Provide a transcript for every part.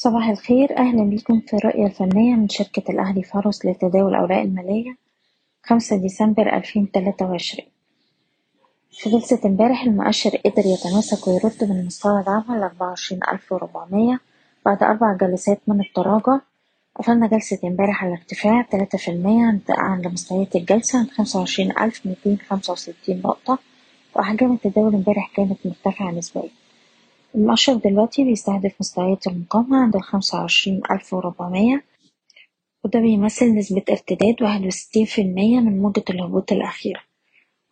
صباح الخير. أهلا بكم في الرؤية الفنية من شركة الأهلي فارس لتداول الأوراق المالية. خمسة ديسمبر ألفين تلاتة وعشرين. في جلسة امبارح المؤشر قدر يتماسك ويرد من مستوى دعمه لأربعة وعشرين ألف وربعمية بعد أربع جلسات من التراجع. قفلنا جلسة امبارح على ارتفاع تلاتة في المية عند مستويات الجلسة عند خمسة وعشرين ألف ميتين خمسة وستين نقطة. وأحجام التداول امبارح كانت مرتفعة نسبيا. المؤشر دلوقتي بيستهدف مستويات المقاومة عند الخمسة وعشرين ألف وربعمية. وده بيمثل نسبة ارتداد واحد وستين في المية من موجة الهبوط الأخيرة.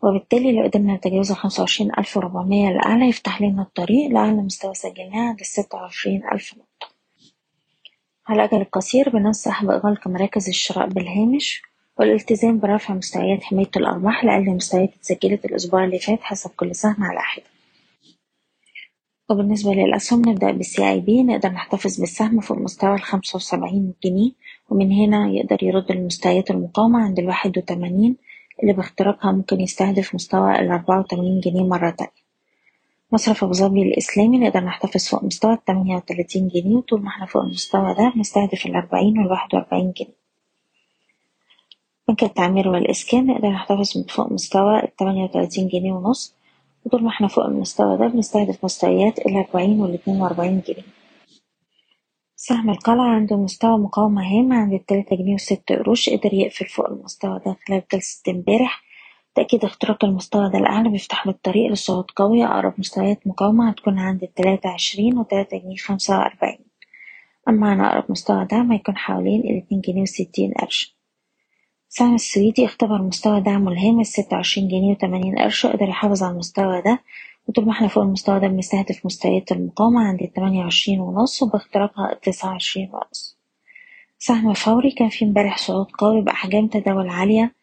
وبالتالي لو قدرنا نتجاوز الخمسة وعشرين ألف وربعمية الأعلى يفتح لنا الطريق لأعلى مستوى سجلناه عند الستة وعشرين ألف نقطة. على الأجل القصير بننصح بإغلاق مراكز الشراء بالهامش والالتزام برفع مستويات حماية الأرباح لأقل مستويات اتسجلت الأسبوع اللي فات حسب كل سهم على حدة وبالنسبة للأسهم نبدأ بالسي أي بي نقدر نحتفظ بالسهم فوق مستوى الخمسة وسبعين جنيه ومن هنا يقدر يرد لمستويات المقاومة عند الواحد وتمانين اللي باختراقها ممكن يستهدف مستوى الأربعة وتمانين جنيه مرة تانية. مصرف أبو ظبي الإسلامي نقدر نحتفظ فوق مستوى التمانية وتلاتين جنيه وطول ما إحنا فوق المستوى ده بنستهدف الأربعين والواحد وأربعين جنيه. بنك التعمير والإسكان نقدر نحتفظ فوق مستوى التمانية وتلاتين جنيه ونص. وطول ما إحنا فوق المستوى ده بنستهدف مستويات الأربعين والاتنين وأربعين جنيه. سهم القلعة عنده مستوى مقاومة هام عند التلاتة جنيه وست قروش قدر يقفل فوق المستوى ده خلال جلسة امبارح. تأكيد اختراق المستوى ده الأعلى بيفتح له الطريق لصعود قوي أقرب مستويات مقاومة هتكون عند التلاتة عشرين وتلاتة جنيه خمسة وأربعين. أما عن أقرب مستوى دعم هيكون حوالين الاتنين جنيه وستين قرش. السهم السويدي اختبر مستوى دعمه الهام الستة وعشرين جنيه وتمانين قرش وقدر يحافظ على المستوى ده. وطول ما إحنا فوق المستوى ده بنستهدف مستويات المقاومة عند التمانية وعشرين ونص وباختراقها التسعة وعشرين ونص. سهم فوري كان فيه امبارح صعود قوي بأحجام تداول عالية.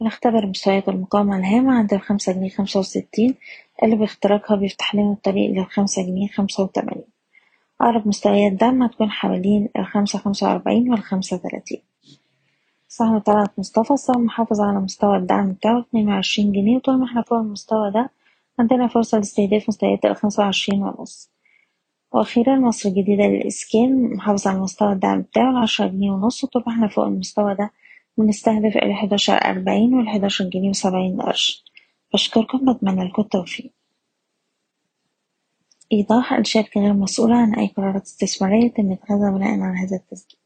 بنختبر مستويات المقاومة الهامة عند الخمسة جنيه خمسة وستين اللي باختراقها بيفتح لنا الطريق للخمسة جنيه خمسة وتمانين. أقرب مستويات دعم هتكون حوالين الخمسة خمسة وأربعين والخمسة تلاتين. سهم طلعت مصطفى السهم محافظ على مستوى الدعم بتاعه اتنين وعشرين جنيه. وطول ما إحنا فوق المستوى ده عندنا فرصة لاستهداف مستويات الخمسة وعشرين ونص. وأخيرا مصر الجديدة للإسكان محافظ على مستوى الدعم بتاعه العشرة جنيه ونص. وطول ما إحنا فوق المستوى ده بنستهدف الحداشر أربعين والحداشر جنيه وسبعين قرش. بشكركم بتمنى لكم التوفيق. إيضاح الشركة غير مسؤولة عن أي قرارات استثمارية تم إتخاذها بناء على هذا التسجيل.